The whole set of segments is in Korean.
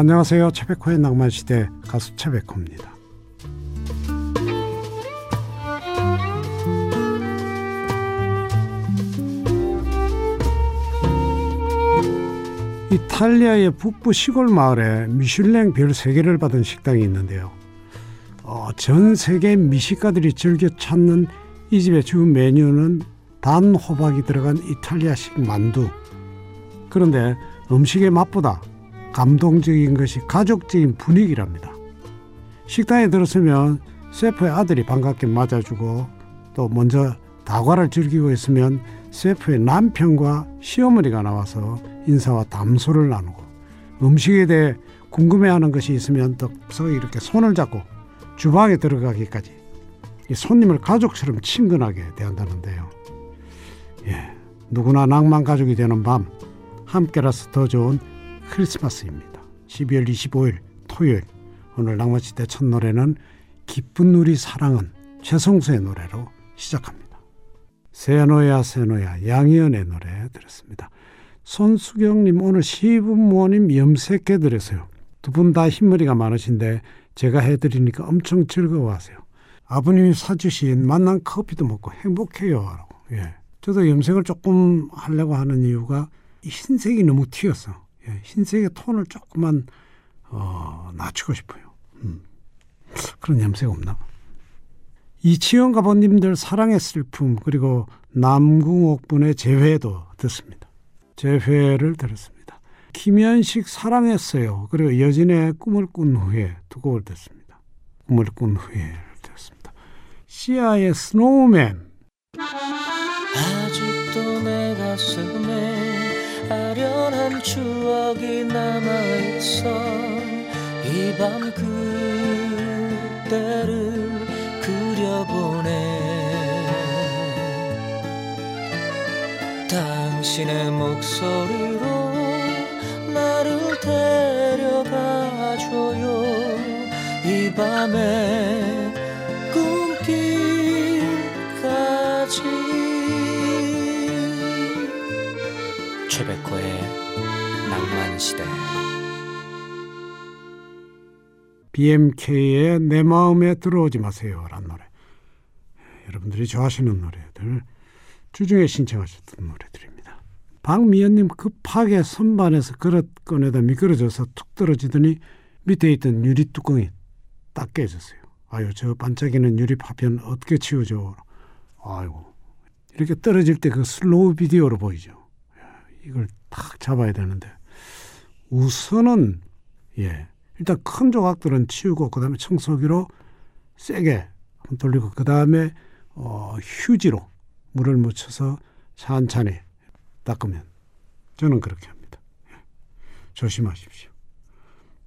안녕하세요. 최백호의 낭만시대 가수 최백호입니다. 이탈리아의 북부 시골 마을에 미슐랭 별 3개를 받은 식당이 있는데요. 어, 전 세계 미식가들이 즐겨 찾는 이 집의 주 메뉴는 단 호박이 들어간 이탈리아식 만두. 그런데 음식의 맛보다 감동적인 것이 가족적인 분위기랍니다. 식당에 들었으면 셰프의 아들이 반갑게 맞아주고 또 먼저 다과를 즐기고 있으면 셰프의 남편과 시어머니가 나와서 인사와 담소를 나누고 음식에 대해 궁금해하는 것이 있으면 또 서로 이렇게 손을 잡고 주방에 들어가기까지 손님을 가족처럼 친근하게 대한다는데요. 예, 누구나 낭만 가족이 되는 밤 함께라서 더 좋은 크리스마스입니다. 12월 25일 토요일 오늘 낭만시대 첫 노래는 기쁜 우리 사랑은 최성수의 노래로 시작합니다. 세노야 세노야 양희연의 노래 들었습니다. 손수경님 오늘 시부모님 염색해드렸어요. 두 분 다 흰머리가 많으신데 제가 해드리니까 엄청 즐거워하세요. 아버님이 사주신 만난 커피도 먹고 행복해요. 예. 저도 염색을 조금 하려고 하는 이유가 흰색이 너무 튀었어. 예. 흰색의 톤을 조금만 어, 낮추고 싶어요. 음. 그런 염색 없나? 이치영 가보님들 사랑의 슬픔 그리고 남궁옥 분의 재회도 듣습니다. 재회를 들었습니다. 김현식 사랑했어요. 그리고 여진의 꿈을 꾼 후에 두 곡을 듣습니다. 꿈을 꾼 후에 들었습니다. 시아의 스노우맨 추억이 남아있어. 이 밤 그때를 그려보네. 당신의 목소리로 나를 데려가줘요. 이 밤에 낭만시대 BMK의 내 마음에 들어오지 마세요 라는 노래 여러분들이 좋아하시는 노래들 주중에 신청하셨던 노래들입니다. 박미연님 급하게 선반에서 그릇 꺼내다 미끄러져서 툭 떨어지더니 밑에 있던 유리 뚜껑이 딱 깨졌어요. 아유 저 반짝이는 유리 파편 어떻게 치우죠? 아이고 이렇게 떨어질 때 그 슬로우 비디오로 보이죠. 이걸 탁 잡아야 되는데 우선은 예 일단 큰 조각들은 치우고 그다음에 청소기로 세게 돌리고 그다음에 어, 휴지로 물을 묻혀서 찬찬히 닦으면 저는 그렇게 합니다. 예. 조심하십시오.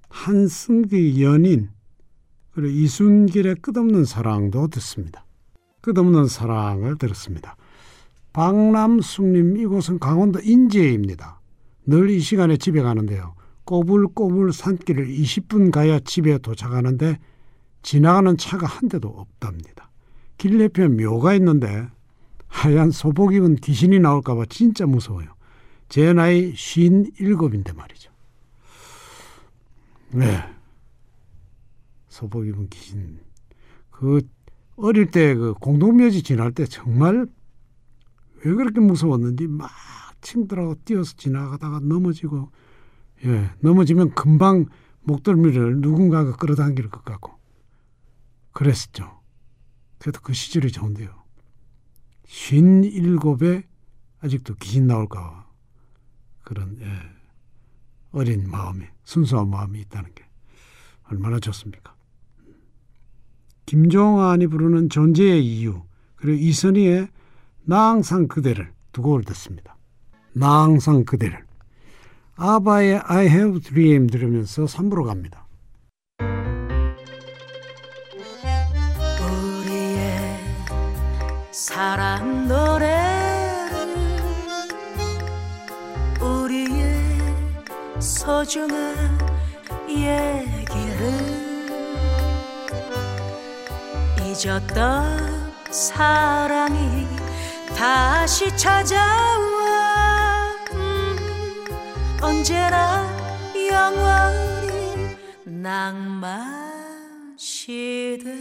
한승기 연인 그리고 이순길의 끝없는 사랑도 듣습니다. 끝없는 사랑을 들었습니다. 박남숙님 이곳은 강원도 인제입니다. 늘 이 시간에 집에 가는데요. 꼬불꼬불 산길을 20분 가야 집에 도착하는데 지나가는 차가 한 대도 없답니다. 길 옆에 묘가 있는데 하얀 소복 입은 귀신이 나올까봐 진짜 무서워요. 제 나이 57인데 말이죠. 네. 소복 입은 귀신. 그 어릴 때 그 공동묘지 지날 때 정말 왜 그렇게 무서웠는지 막 친구들하고 뛰어서 지나가다가 넘어지고 예, 넘어지면 금방 목덜미를 누군가가 끌어당길 것 같고 그랬었죠. 그래도 그 시절이 좋은데요. 쉰 일곱에 아직도 귀신 나올까 그런 예, 어린 마음이 순수한 마음이 있다는 게 얼마나 좋습니까? 김종환이 부르는 존재의 이유 그리고 이선희의 나 항상 그대를 두 곡을 듣습니다. 나 항상 그대를 아바의 I have dream 들으면서 3부로 갑니다. 우리의 사랑 노래를 우리의 소중한 얘기를 잊었던 사랑이 다시 찾아와 음, 언제나 영원히 낭만 시대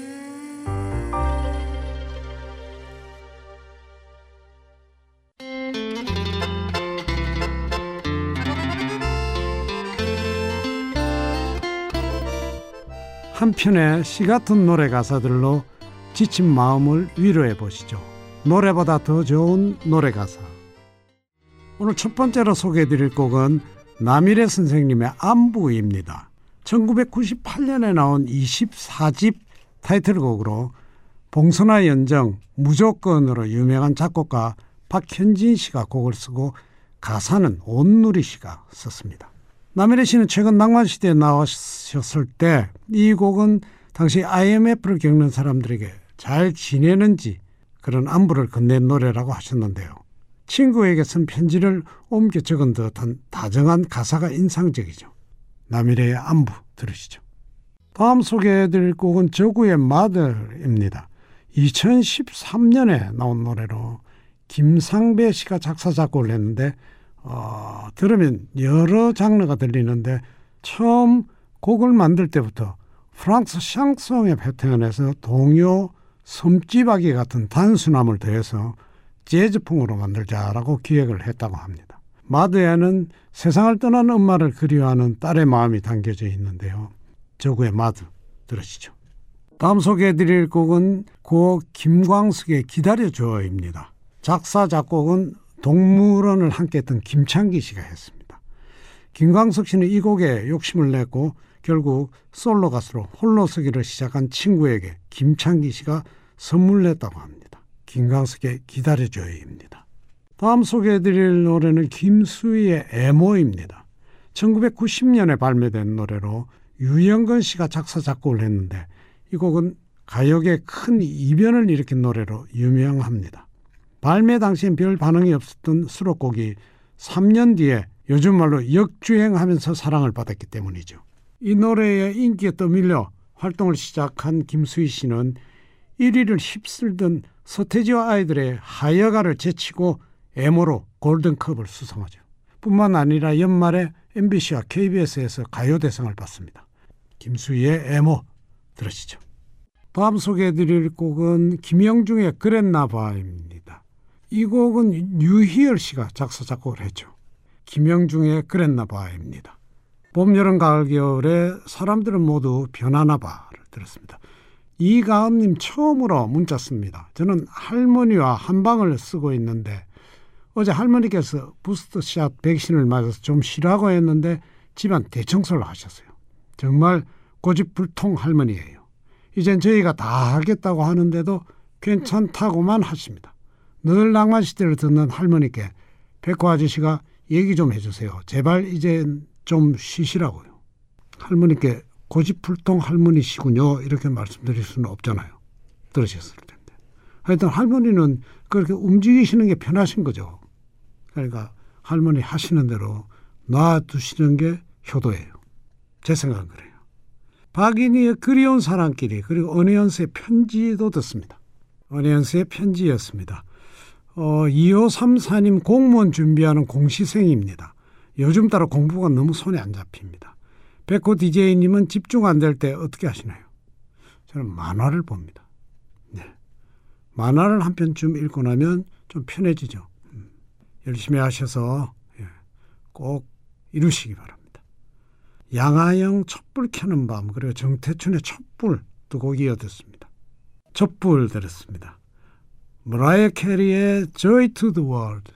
한편의 시 같은 노래 가사들로 지친 마음을 위로해 보시죠. 노래보다 더 좋은 노래 가사. 오늘 첫 번째로 소개해 드릴 곡은 남일의 선생님의 안부입니다. 1998년에 나온 24집 타이틀곡으로 봉선화 연정 무조건으로 유명한 작곡가 박현진 씨가 곡을 쓰고 가사는 온누리 씨가 썼습니다. 남일의 씨는 최근 낭만시대에 나오셨을 때 이 곡은 당시 IMF를 겪는 사람들에게 잘 지내는지 그런 안부를 건넨 노래라고 하셨는데요. 친구에게 쓴 편지를 옮겨 적은 듯한 다정한 가사가 인상적이죠. 남일의 안부 들으시죠. 다음 소개해드릴 곡은 저구의 마들입니다. 2013년에 나온 노래로 김상배 씨가 작사 작곡을 했는데 어, 들으면 여러 장르가 들리는데 처음 곡을 만들 때부터 프랑스 샹송의 패턴에서 동요, 섬지박이 같은 단순함을 더해서 재즈풍으로 만들자라고 기획을 했다고 합니다. 마드에는 세상을 떠난 엄마를 그리워하는 딸의 마음이 담겨져 있는데요. 저구의 마드 들으시죠. 다음 소개해드릴 곡은 고 김광석의 기다려줘입니다. 작사 작곡은 동물원을 함께했던 김창기 씨가 했습니다. 김광석 씨는 이 곡에 욕심을 냈고 결국 솔로 가수로 홀로 서기를 시작한 친구에게 김창기 씨가 선물냈다고 합니다. 김광석의 기다려줘요입니다. 다음 소개해드릴 노래는 김수희의 애모입니다. 1990년에 발매된 노래로 유영건 씨가 작사 작곡을 했는데 이 곡은 가요계 큰 이변을 일으킨 노래로 유명합니다. 발매 당시엔 별 반응이 없었던 수록곡이 3년 뒤에 요즘 말로 역주행하면서 사랑을 받았기 때문이죠. 이 노래의 인기에 떠밀려 활동을 시작한 김수희 씨는 1위를 휩쓸던 서태지와 아이들의 하여가를 제치고 애모로 골든컵을 수상하죠. 뿐만 아니라 연말에 MBC와 KBS에서 가요대상을 받습니다. 김수희의 애모 들으시죠. 다음 소개해드릴 곡은 김영중의 그랬나 봐입니다. 이 곡은 유희열 씨가 작사 작곡을 했죠. 김영중의 그랬나 봐입니다. 봄, 여름, 가을, 겨울에 사람들은 모두 변하나 봐를 들었습니다. 이가은님 처음으로 문자 씁니다. 저는 할머니와 한방을 쓰고 있는데 어제 할머니께서 부스트샷 백신을 맞아서 좀 쉬라고 했는데 집안 대청소를 하셨어요. 정말 고집불통 할머니예요. 이젠 저희가 다 하겠다고 하는데도 괜찮다고만 하십니다. 늘 낭만 시대를 듣는 할머니께 백호 아저씨가 얘기 좀 해주세요. 제발 이제 좀 쉬시라고요. 할머니께 고집불통 할머니시군요. 이렇게 말씀드릴 수는 없잖아요. 들으셨을 텐데. 하여튼 할머니는 그렇게 움직이시는 게 편하신 거죠. 그러니까 할머니 하시는 대로 놔두시는 게 효도예요. 제 생각은 그래요. 박인희의 그리운 사람끼리 그리고 어니언스의 편지도 듣습니다. 어니언스의 편지였습니다. 어, 2534님 공무원 준비하는 공시생입니다. 요즘 따라 공부가 너무 손에 안 잡힙니다. 백호 DJ님은 집중 안 될 때 어떻게 하시나요? 저는 만화를 봅니다. 네. 만화를 한 편쯤 읽고 나면 좀 편해지죠. 음. 열심히 하셔서 예, 꼭 이루시기 바랍니다. 양아영 촛불 켜는 밤 그리고 정태춘의 촛불 두 곡 이어듣습니다. 촛불 들었습니다. 브라이어 캐리의 Joy to the World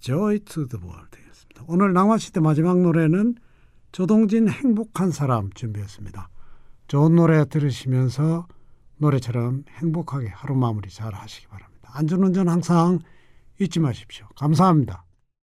Joy to the World 였습니다. 오늘 낭만시대 마지막 노래는 조동진 행복한 사람 준비했습니다. 좋은 노래 들으시면서 노래처럼 행복하게 하루 마무리 잘 하시기 바랍니다. 안전운전 항상 잊지 마십시오. 감사합니다.